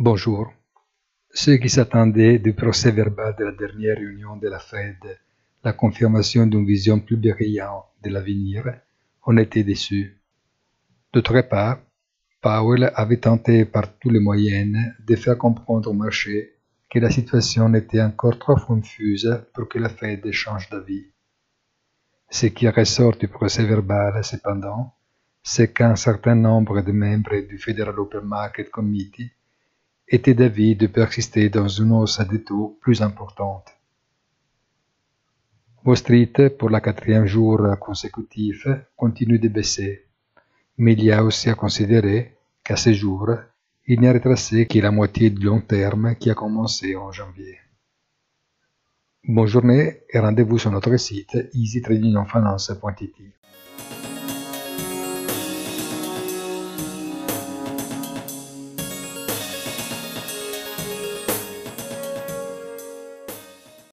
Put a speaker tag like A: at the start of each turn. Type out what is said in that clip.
A: Bonjour. Ceux qui s'attendaient du procès verbal de la dernière réunion de la Fed, la confirmation d'une vision plus brillante de l'avenir, ont été déçus. D'autre part, Powell avait tenté par tous les moyens de faire comprendre au marché que la situation était encore trop confuse pour que la Fed change d'avis. Ce qui ressort du procès verbal, cependant, c'est qu'un certain nombre de membres du Federal Open Market Committee était d'avis de persister dans une hausse des taux plus importante. Wall Street, pour la quatrième jour consécutif, continue de baisser, mais il y a aussi à considérer qu'à ce jour, il n'y a retracé que la moitié du long terme qui a commencé en janvier. Bonne journée et rendez-vous sur notre site easytradingfinance.it.